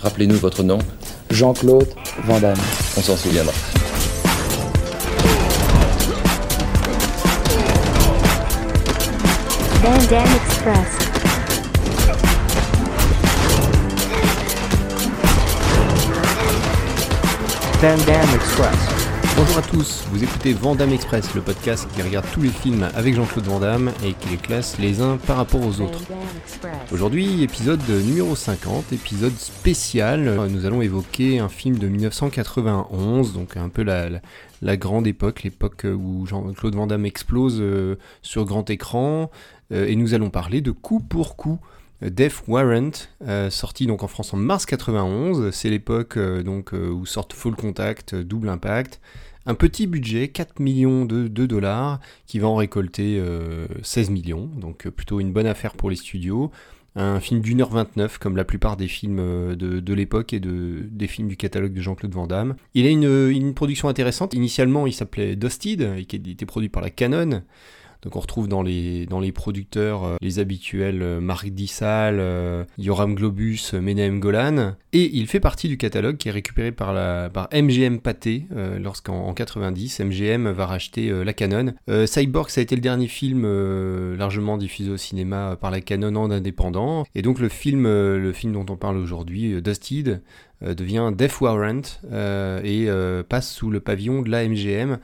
Rappelez-nous votre nom. Jean-Claude Van Damme. On s'en souviendra. Van Damme Express. Van Damme Express. Bonjour à tous, vous écoutez Vandame Express, le podcast qui regarde tous les films avec Jean-Claude Van Damme et qui les classe les uns par rapport aux autres. Aujourd'hui, épisode numéro 50, épisode spécial. Nous allons évoquer un film de 1991, donc un peu la, grande époque, l'époque où Jean-Claude Van Damme explose euh, sur grand écran. Euh, et nous allons parler de Coup pour Coup. euh, Death Warrant, sorti donc en France en mars 91, c'est l'époque donc où sortent Full Contact, Double Impact, un petit budget, 4 millions de, dollars, qui va en récolter euh, 16 millions, donc euh, plutôt une bonne affaire pour les studios. Un film d'une heure 29, comme la plupart des films euh, de, l'époque et de, des films du catalogue de Jean-Claude Van Damme. Il a une, une production intéressante. Initialement, il s'appelait Dusted, et qui était produit par la Canon. Donc on retrouve dans les, dans les producteurs euh, les habituels euh, Marc Dissal, euh, Yoram Globus, euh, Menahem Golan. Et il fait partie du catalogue qui est récupéré par, la, par MGM Pathé lorsqu'en en 90, MGM va racheter la Canon. Cyborg, ça a été le dernier film largement diffusé au cinéma par la Canon en indépendant. Et donc le film, le film dont on parle aujourd'hui, Dusted, devient Death Warrant et passe sous le pavillon de la MGM.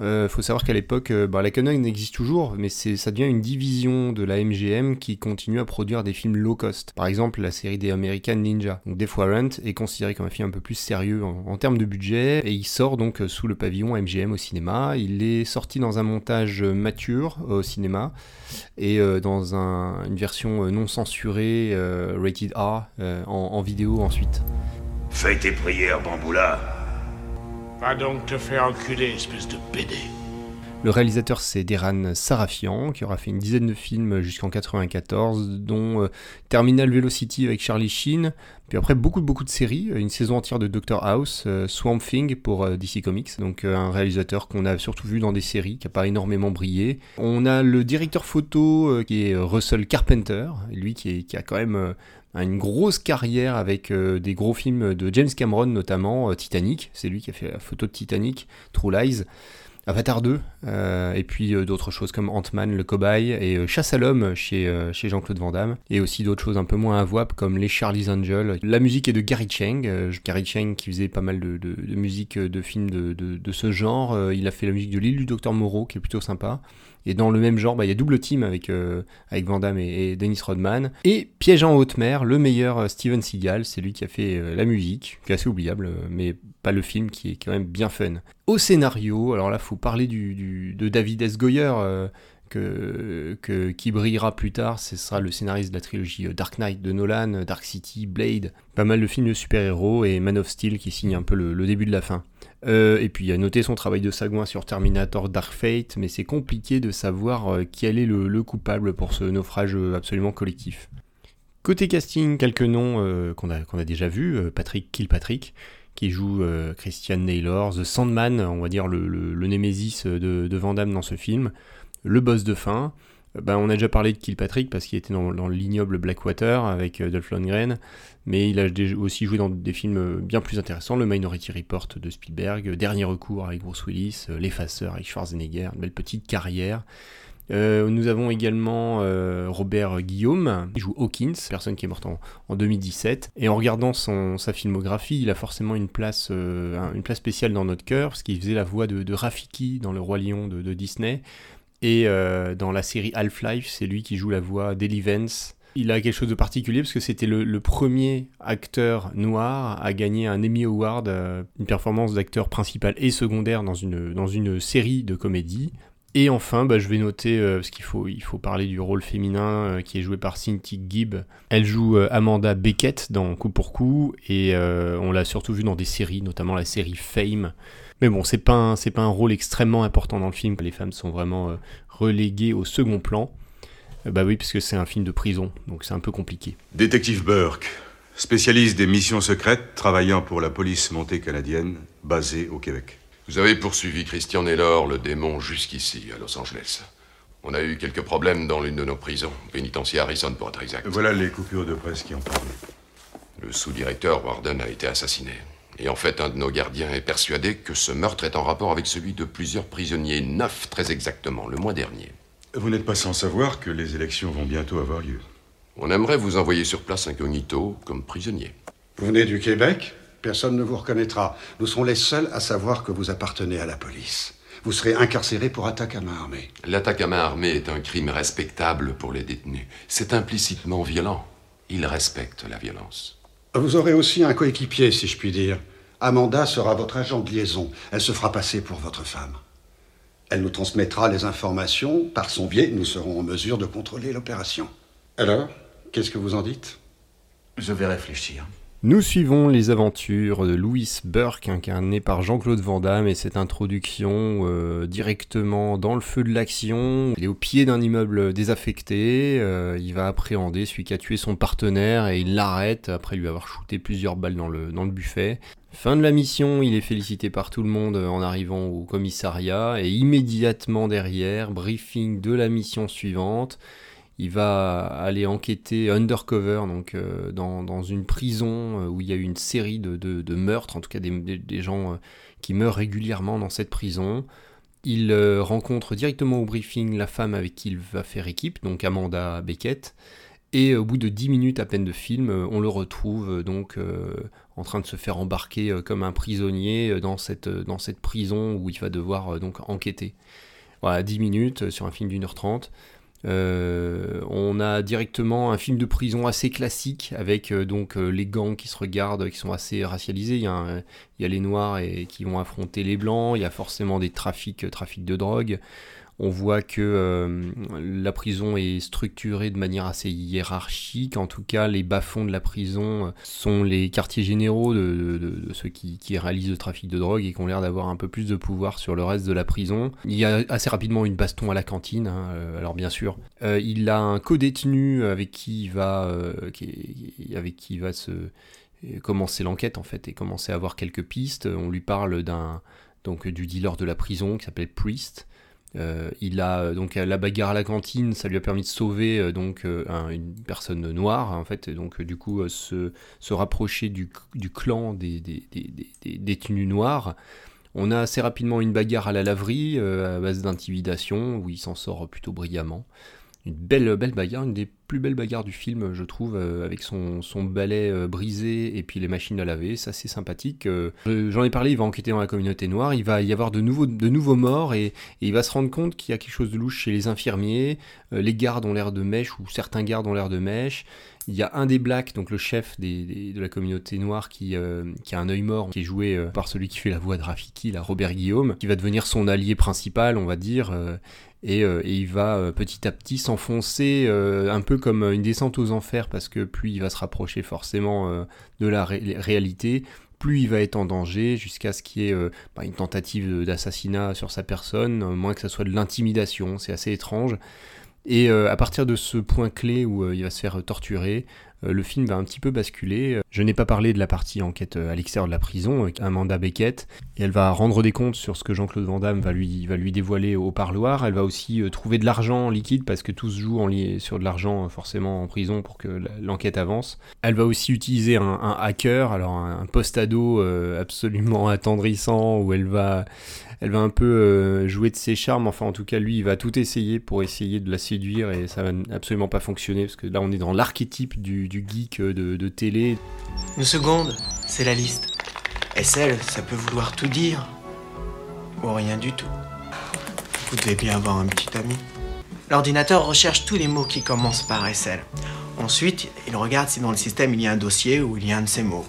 Euh, faut savoir qu'à l'époque, euh, bah, la Canon existe toujours, mais ça devient une division de la MGM qui continue à produire des films low cost. Par exemple, la série des American Ninja. Donc, Death Warrant est considéré comme un film un peu plus sérieux en, termes de budget, et il sort donc euh, sous le pavillon MGM au cinéma. Il est sorti dans un montage mature au cinéma, et dans un- une version non censurée, rated R, en, en vidéo ensuite. Fais tes prières, Bamboula. Va donc te faire enculer, espèce de BD. Le réalisateur c'est Deran Sarafian qui aura fait une dizaine de films jusqu'en 94 dont euh, Terminal Velocity avec Charlie Sheen, puis après beaucoup de séries, une saison entière de Doctor House, euh, Swamp Thing pour euh, DC Comics, donc euh, un réalisateur qu'on a surtout vu dans des séries qui a pas énormément brillé. On a le directeur photo euh, qui est euh, Russell Carpenter, lui qui, a quand même euh, une grosse carrière avec euh, des gros films de James Cameron notamment, euh, Titanic, c'est lui qui a fait la photo de Titanic, True Lies. Avatar 2, euh, et puis euh, d'autres choses comme Ant-Man, le cobaye, et euh, Chasse à l'homme chez, Jean-Claude Van Damme, et aussi d'autres choses un peu moins avouables comme les Charlie's Angels. La musique est de Gary Cheng, Gary Cheng qui faisait pas mal de, de- musique de films de, de- ce genre. Il a fait la musique de l'île du Docteur Moreau, qui est plutôt sympa. Et dans le même genre, bah, il y a double team avec, euh, avec Van Damme et, Dennis Rodman. Et Piège en haute mer, le meilleur euh, Steven Seagal, c'est lui qui a fait euh, la musique, qui est assez oubliable, euh, mais pas le film qui est quand même bien fun. Au scénario, alors là, faut parler du, de David S. Goyer, que, qui brillera plus tard. Ce sera le scénariste de la trilogie Dark Knight de Nolan, Dark City, Blade, pas mal de films de super-héros et Man of Steel qui signe un peu le début de la fin. Euh, et puis il a noté son travail de sagouin sur Terminator Dark Fate, mais c'est compliqué de savoir euh, quel est le, le coupable pour ce naufrage euh, absolument collectif. Côté casting, quelques noms qu'on a, déjà vus. Patrick Kilpatrick, qui joue Christian Naylor, The Sandman, on va dire le, le, némésis de, de dans ce film, le boss de fin. Euh, ben, on a déjà parlé de Kilpatrick parce qu'il était dans, l'ignoble Blackwater avec euh, Dolph Lundgren, mais il a aussi joué dans des films euh, bien plus intéressants, le Minority Report de Spielberg, Dernier recours avec Bruce Willis, L'effaceur avec Schwarzenegger, une belle petite carrière. Nous avons également Robert Guillaume, qui joue Hawkins, personne qui est morte en, en 2017. Et en regardant son, sa filmographie, il a forcément une place, un- une place spéciale dans notre cœur, parce qu'il faisait la voix de, Rafiki dans Le Roi Lion de Disney. Et euh, dans la série Half-Life, c'est lui qui joue la voix d'Ellie Vance. Il a quelque chose de particulier parce que c'était le, premier acteur noir à gagner un Emmy Award, euh, une performance d'acteur principal et secondaire dans une, dans une série de comédie. Et enfin, bah, je vais noter, euh, parce qu'il faut, il faut parler du rôle féminin euh, qui est joué par Cynthia Gibb. Elle joue Amanda Beckett dans Coup pour Coup, et on l'a surtout vue dans des séries, notamment la série Fame. Mais bon, c'est pas, un- c'est pas un rôle extrêmement important dans le film, les femmes sont vraiment euh, reléguées au second plan. Euh, bah oui, parce que c'est un film de prison, donc c'est un peu compliqué. Détective Burke, spécialiste des missions secrètes, travaillant pour la police montée canadienne, basée au Québec. Vous avez poursuivi Christian Naylor, le démon, jusqu'ici, à Los Angeles. On a eu quelques problèmes dans l'une de nos prisons, pénitentiaire Harrison pour être exact. Voilà les coupures de presse qui en parlent. Le sous-directeur Warden a été assassiné. Et en fait, un de nos gardiens est persuadé que ce meurtre est en rapport avec celui de plusieurs prisonniers, neuf très exactement, le mois dernier. Vous n'êtes pas sans savoir que les élections vont bientôt avoir lieu. On aimerait vous envoyer sur place incognito comme prisonnier. Vous venez du Québec? Personne ne vous reconnaîtra. Nous serons les seuls à savoir que vous appartenez à la police. Vous serez incarcéré pour attaque à main armée. L'attaque à main armée est un crime respectable pour les détenus. C'est implicitement violent. Ils respectent la violence. Vous aurez aussi un coéquipier, si je puis dire. Amanda sera votre agent de liaison. Elle se fera passer pour votre femme. Elle nous transmettra les informations. Par son biais, nous serons en mesure de contrôler l'opération. Alors, qu'est-ce que vous en dites? Je vais réfléchir. Nous suivons les aventures de Louis Burke, incarné par Jean-Claude Van Damme, et cette introduction euh, directement dans le feu de l'action. Il est au pied d'un immeuble désaffecté, euh, il va appréhender celui qui a tué son partenaire et il l'arrête après lui avoir shooté plusieurs balles dans le, dans le buffet. Fin de la mission, il est félicité par tout le monde en arrivant au commissariat et immédiatement derrière, briefing de la mission suivante il va aller enquêter undercover, donc euh, dans, une prison euh, où il y a eu une série de, meurtres, en tout cas des, gens euh, qui meurent régulièrement dans cette prison. Il rencontre directement au briefing la femme avec qui il va faire équipe, donc Amanda Beckett. Et au bout de 10 minutes à peine de film, on le retrouve donc en train de se faire embarquer comme un prisonnier dans cette, prison où il va devoir donc enquêter. Voilà, 10 minutes sur un film d'une heure trente. Euh, on a directement un film de prison assez classique avec euh, donc euh, les gangs qui se regardent, qui sont assez racialisés. Il y a, les noirs et, qui vont affronter les blancs. Il y a forcément des trafics, trafics de drogue. On voit que euh, la prison est structurée de manière assez hiérarchique. En tout cas, les bas-fonds de la prison euh, sont les quartiers généraux de, ceux qui, réalisent le trafic de drogue et qui ont l'air d'avoir un peu plus de pouvoir sur le reste de la prison. Il y a assez rapidement une baston à la cantine. Hein, euh, alors bien sûr, il a un co-détenu avec qui il va, va se commencer l'enquête en fait et commencer à avoir quelques pistes. On lui parle d'un donc du dealer de la prison qui s'appelle Priest euh, il a euh, donc la bagarre à la cantine, ça lui a permis de sauver euh, donc une personne noire en fait, et donc du coup se, rapprocher du, clan des, des, des, détenus noirs. On a assez rapidement une bagarre à la laverie à base d'intimidation où il s'en sort plutôt brillamment une belle, belle bagarre, une des plus belles bagarres du film, je trouve, euh, avec son, son balai euh, brisé et puis les machines à laver, ça c'est sympathique. Euh, j'en ai parlé, il va enquêter dans la communauté noire, il va y avoir de nouveaux, morts et, il va se rendre compte qu'il y a quelque chose de louche chez les infirmiers, les gardes ont l'air de mèche ou certains gardes ont l'air de mèche. Il y a un des blacks, donc le chef de la communauté noire, qui, qui a un œil mort, qui est joué par celui qui fait la voix de Rafiki, la Robert Guillaume, qui va devenir son allié principal, on va dire. Euh, et, il va euh, petit à petit s'enfoncer euh, un peu comme une descente aux enfers parce que plus il va se rapprocher forcément de la réalité, plus il va être en danger jusqu'à ce qu'il y ait bah, une tentative d'assassinat sur sa personne, moins que ça soit de l'intimidation, c'est assez étrange. Et à partir de ce point clé où il va se faire torturer, le film va un petit peu basculer. Je n'ai pas parlé de la partie enquête euh, à l'extérieur de la prison, avec Amanda Beckett, et elle va rendre des comptes sur ce que Jean-Claude Van Damme va lui, dévoiler au parloir. Elle va aussi euh, trouver de l'argent liquide, parce que tout se joue sur de l'argent forcément en prison pour que l'enquête avance. Elle va aussi utiliser un, hacker, alors un, un post-ado absolument attendrissant, où elle va elle va un peu euh, jouer de ses charmes. Enfin, en tout cas, lui, il va tout essayer pour essayer de la séduire et ça va absolument pas fonctionner parce que là, on est dans l'archétype du, geek euh, de, télé. Une seconde, c'est la liste. SL, ça peut vouloir tout dire ou rien du tout. Vous devez bien avoir un petit ami. L'ordinateur recherche tous les mots qui commencent par SL. Ensuite, il regarde si dans le système il y a un dossier où il y a un de ces mots.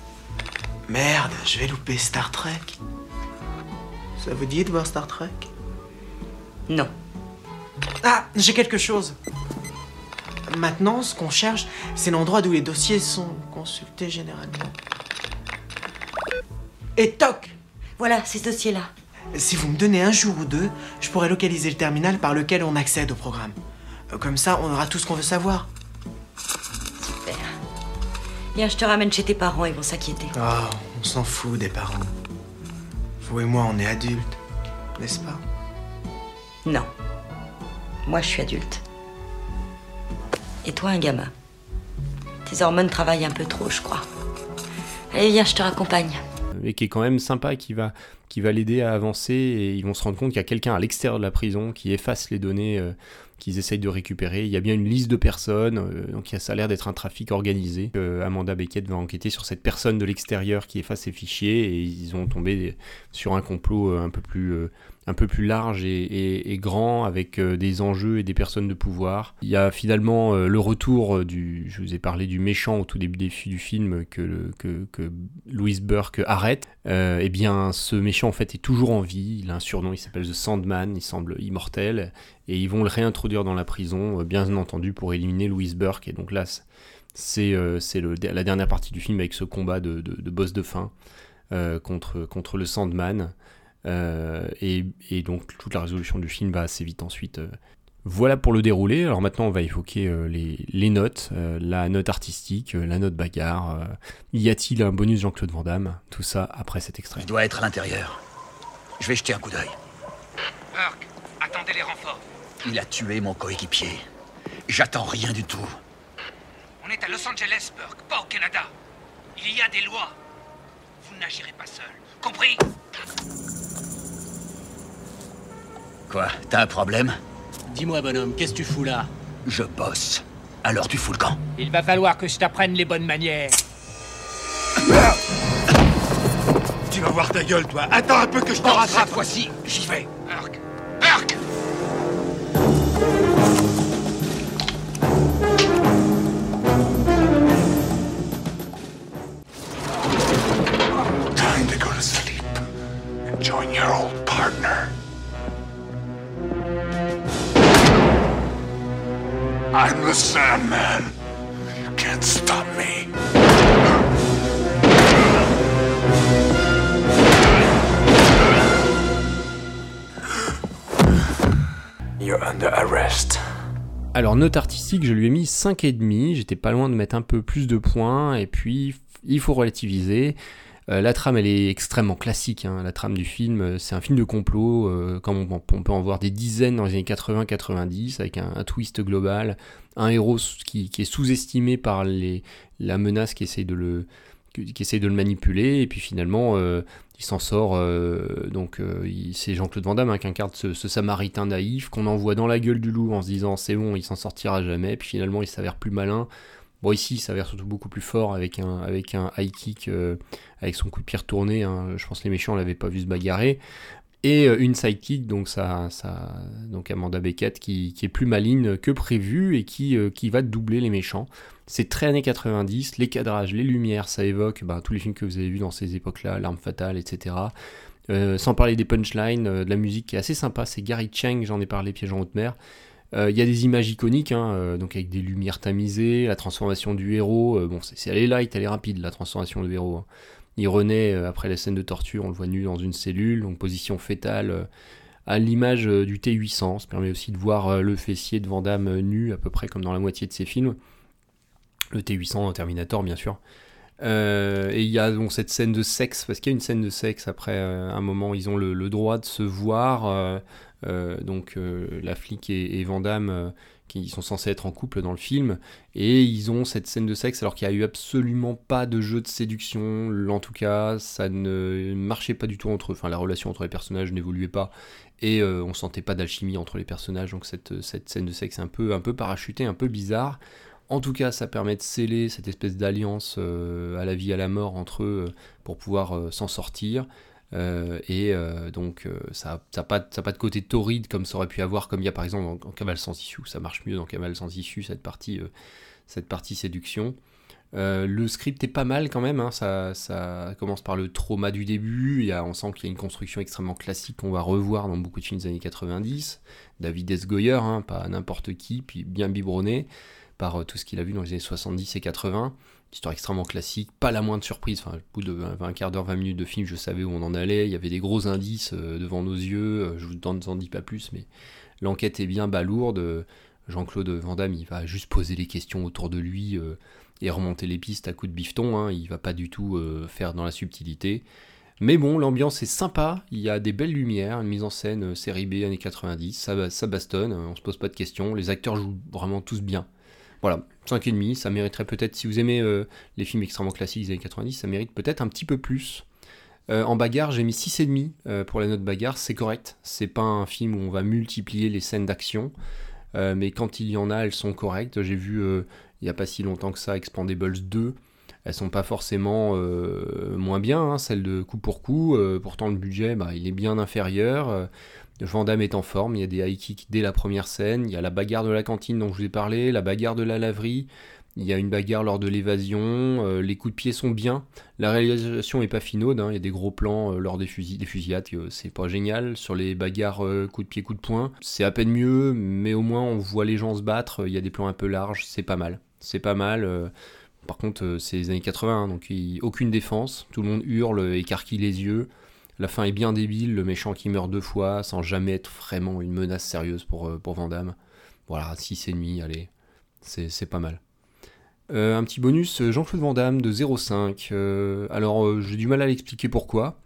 Merde, je vais louper Star Trek. Ça vous dit de voir Star Trek? Non. Ah, j'ai quelque chose. Maintenant, ce qu'on cherche, c'est l'endroit d'où les dossiers sont consultés généralement. Et toc Voilà, ces dossiers-là. Si vous me donnez un jour ou deux, je pourrais localiser le terminal par lequel on accède au programme. Comme ça, on aura tout ce qu'on veut savoir. Super. Viens, je te ramène chez tes parents, ils vont s'inquiéter. Oh, on s'en fout des parents. Vous et moi, on est adultes, n'est-ce pas? Non. Moi, je suis adulte. Et toi, un gamin. Tes hormones travaillent un peu trop, je crois. Allez, viens, je te raccompagne. et qui est quand même sympa, qui va, qui va l'aider à avancer et ils vont se rendre compte qu'il y a quelqu'un à l'extérieur de la prison qui efface les données euh, qu'ils essayent de récupérer. Il y a bien une liste de personnes, euh, donc ça a l'air d'être un trafic organisé. Euh, Amanda Beckett va enquêter sur cette personne de l'extérieur qui efface ses fichiers et ils ont tombé sur un complot un peu plus un peu plus large et, grand avec euh, des enjeux et des personnes de pouvoir. Il y a finalement euh, le retour euh, du, je vous ai parlé du méchant au tout début du film que, que, que Louis Burke arrête. eh bien, ce méchant en fait est toujours en vie. Il a un surnom, il s'appelle The Sandman, il semble immortel et ils vont le réintroduire dans la prison, bien entendu pour éliminer Louis Burke. Et donc là, c'est c'est la dernière partie du film avec ce combat de, de, boss de fin contre, contre le Sandman. Euh, et, donc toute la résolution du film va assez vite ensuite. Euh. Voilà pour le déroulé. Alors maintenant, on va évoquer euh, les, notes, la note artistique, la note bagarre. y a-t-il un bonus Jean-Claude Van Damme? Tout ça après cet extrait. Il doit être à l'intérieur. Je vais jeter un coup d'œil. Burke, attendez les renforts. Il a tué mon coéquipier. J'attends rien du tout. On est à Los Angeles, Burke, pas au Canada. Il y a des lois. Vous n'agirez pas seul. Compris? Quoi T'as un problème? Dis-moi, bonhomme, qu'est-ce que tu fous là? Je bosse. Alors tu fous le camp Il va falloir que je t'apprenne les bonnes manières. Tu vas voir ta gueule, toi. Attends un peu que je te rattrape. Cette fois-ci, j'y vais. Alors note artistique, je lui ai mis 5,5, j'étais pas loin de mettre un peu plus de points, et puis il faut relativiser. Euh, la trame, elle est extrêmement classique. Hein. La trame du film, euh, c'est un film de complot, euh, comme on, peut en voir des dizaines dans les années 80-90, avec un, twist global, un héros qui, est sous-estimé par les, la menace qui essaye de le, qui essaye de le manipuler, et puis finalement, il s'en sort. donc, c'est Jean-Claude Van Damme hein, qui incarne ce, samaritain naïf qu'on envoie dans la gueule du loup en se disant c'est bon, il s'en sortira jamais, puis finalement, il s'avère plus malin. Bon, ici, il s'avère surtout beaucoup plus fort avec un, avec un high kick, euh, avec son coup de pied retourné. Hein. Je pense les méchants l'avaient pas vu se bagarrer. Et euh, une sidekick, donc, ça, donc Amanda Beckett, qui, qui, est plus maligne que prévu et qui, euh, qui va doubler les méchants. C'est très années 90, les cadrages, les lumières, ça évoque ben, tous les films que vous avez vus dans ces époques-là, L'arme fatale, etc. sans parler des punchlines, de la musique qui est assez sympa, c'est Gary Cheng, j'en ai parlé, Piège en haute mer. Euh, il y a des images iconiques, hein, euh, donc avec des lumières tamisées, la transformation du héros. Euh, bon, c'est, elle est light, elle est rapide, la transformation du héros. Hein. Il renaît après la scène de torture, on le voit nu dans une cellule, donc position fétale, à l'image du T800. Ça permet aussi de voir le fessier de Vandame nu, à peu près comme dans la moitié de ses films. Le T800 Terminator, bien sûr. et il y a donc cette scène de sexe, parce qu'il y a une scène de sexe après un moment, ils ont le droit de se voir euh, donc euh, la flic et, et Vandame euh, qui sont censés être en couple dans le film, et ils ont cette scène de sexe alors qu'il n'y a eu absolument pas de jeu de séduction, en tout cas ça ne marchait pas du tout entre eux, enfin la relation entre les personnages n'évoluait pas, et on sentait pas d'alchimie entre les personnages, donc cette, cette scène de sexe est un peu, un peu parachutée, un peu bizarre. En tout cas, ça permet de sceller cette espèce d'alliance à la vie, à la mort entre eux pour pouvoir s'en sortir. Euh, et euh, donc euh, ça n'a pas, de côté torride comme ça aurait pu avoir, comme il y a par exemple en, Cavale sans issue, ça marche mieux dans Cavale sans issue, cette partie, cette partie séduction. le script est pas mal quand même, hein, ça, ça, commence par le trauma du début, on sent qu'il y a une construction extrêmement classique qu'on va revoir dans beaucoup de films des années 90. David S. Goyer, hein, pas n'importe qui, puis bien biberonné par tout ce qu'il a vu dans les années 70 et 80 histoire extrêmement classique, pas la moindre surprise. Au bout de 20 quart d'heure, 20 minutes de film, je savais où on en allait. Il y avait des gros indices euh, devant nos yeux. Euh, je vous en dis pas plus, mais l'enquête est bien balourde. Jean-Claude Van Damme, il va juste poser les questions autour de lui euh, et remonter les pistes à coups de bifton. Hein. Il va pas du tout faire dans la subtilité. Mais bon, l'ambiance est sympa, il y a des belles lumières, une mise en scène série B années 90, ça, ça bastonne, on se pose pas de questions, les acteurs jouent vraiment tous bien. Voilà, 5,5, ça mériterait peut-être, si vous aimez euh, les films extrêmement classiques des années 90, ça mérite peut-être un petit peu plus. Euh, en bagarre, j'ai mis 6,5 euh, pour la note bagarre, c'est correct. C'est pas un film où on va multiplier les scènes d'action, euh, mais quand il y en a, elles sont correctes. J'ai vu il n'y a pas si longtemps que ça Expandables 2. Elles sont pas forcément moins bien, hein, celles de coup pour coup. pourtant, le budget, bah, il est bien inférieur. Van Damme est en forme, il y a des high kicks dès la première scène, il y a la bagarre de la cantine dont je vous ai parlé, la bagarre de la laverie, il y a une bagarre lors de l'évasion, euh, les coups de pied sont bien, la réalisation est pas finaude, hein, il y a des gros plans euh, lors des, fusil- des fusillades, euh, c'est pas génial, sur les bagarres coups de pied, coups de poing, c'est à peine mieux, mais au moins on voit les gens se battre, il y a des plans un peu larges, c'est pas mal, c'est pas mal. par contre, c'est les années 80, hein, donc aucune défense, tout le monde hurle, écarquille les yeux. La fin est bien débile, le méchant qui meurt deux fois sans jamais être vraiment une menace sérieuse pour, euh, pour. Voilà, 6,5, allez, c'est pas mal. Euh, un petit bonus, euh, Jean-Claude Van Damme de 0,5. Euh, alors, j'ai du mal à l'expliquer pourquoi.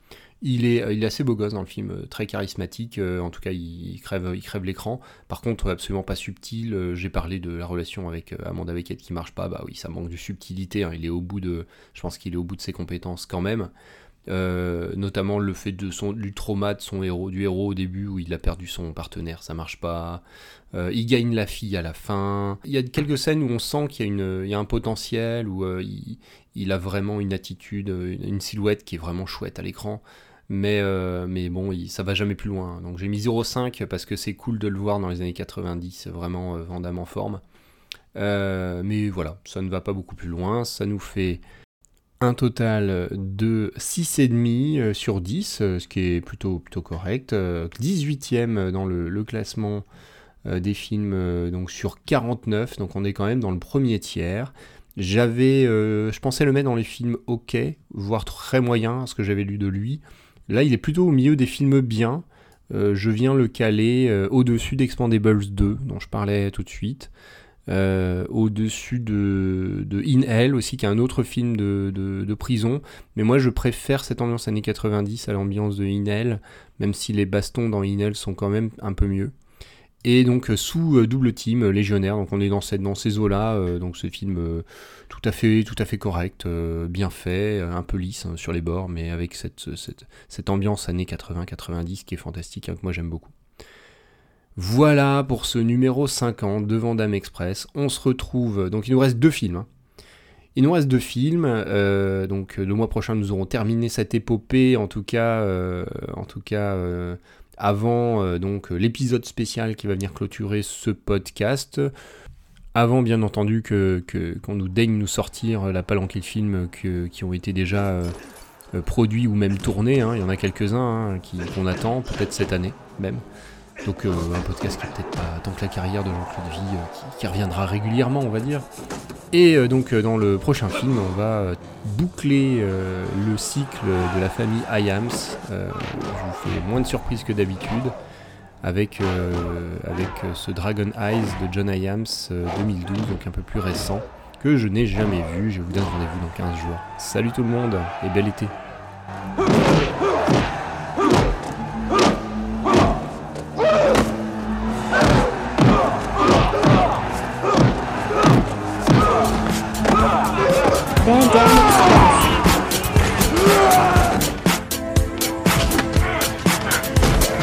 Il est, assez beau gosse dans le film, très charismatique, en tout cas il, crève, il crève l'écran. Par contre, absolument pas subtil. J'ai parlé de la relation avec Amanda Beckett qui marche pas, bah oui, ça manque de subtilité. hein, Il est au bout de, je pense qu'il est au bout de ses compétences quand même. Euh, notamment le fait de son, du trauma de son héros, du héros au début où il a perdu son partenaire, ça marche pas. Euh, il gagne la fille à la fin. Il y a quelques scènes où on sent qu'il y a, une, il y a un potentiel, où euh, il, a vraiment une attitude, une, silhouette qui est vraiment chouette à l'écran. Mais, mais bon, ça va jamais plus loin. Donc j'ai mis 0,5 parce que c'est cool de le voir dans les années 90, vraiment Van Damme en forme. Mais voilà, ça ne va pas beaucoup plus loin. Ça nous fait un total de 6,5 euh, sur 10, euh, ce qui est plutôt, plutôt correct. Euh, 18e dans le, classement euh, des films euh, donc sur 49, donc on est quand même dans le premier tiers. J'avais, euh, je pensais le mettre dans les films ok, voire très moyen, ce que j'avais lu de lui. Là, il est plutôt au milieu des films bien. Euh, je viens le caler euh, au-dessus d'Expandables 2, dont je parlais tout de suite. Euh, au-dessus de, In Hell aussi, qui est un autre film de, prison. Mais moi, je préfère cette ambiance années 90 à l'ambiance de In Hell, même si les bastons dans In Hell sont quand même un peu mieux. Et donc euh, sous euh, double team légionnaire, donc on est dans, ces eaux-là, donc ce film tout à fait, tout à fait correct, bien fait, un peu lisse hein, sur les bords, mais avec cette ambiance années 80-90 qui est fantastique, hein, que moi j'aime beaucoup. Voilà pour ce numéro 50 de Vandame Express. On se retrouve. Donc il nous reste deux films. hein. Il nous reste deux films. euh, donc le mois prochain nous aurons terminé cette épopée. En tout cas, euh, euh, avant euh, donc l'épisode spécial qui va venir clôturer ce podcast. Avant bien entendu que qu'on nous daigne nous sortir la palanquée de films qui ont été déjà euh, euh, produits ou même tournés. hein. Il y en a quelques-uns hein, qu'on attend, peut-être cette année même. Donc euh, un podcast qui peut-être pas tant que la carrière de Jean-Claude Vie, euh, qui, reviendra régulièrement, on va dire. Et euh, donc dans le prochain film, on va boucler le cycle de la famille Iams. Je vous fais moins de surprises que d'habitude avec, avec ce Dragon Eyes de John Iams euh, 2012, donc un peu plus récent, que je n'ai jamais vu. Je vous donne rendez-vous dans 15 jours. Salut tout le monde et bel été.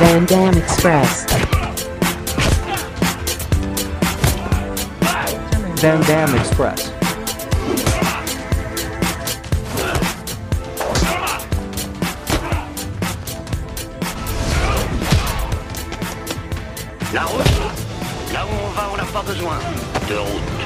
Van Damme Express. Van Damme Express. La route Là où on va, on n'a pas besoin de route.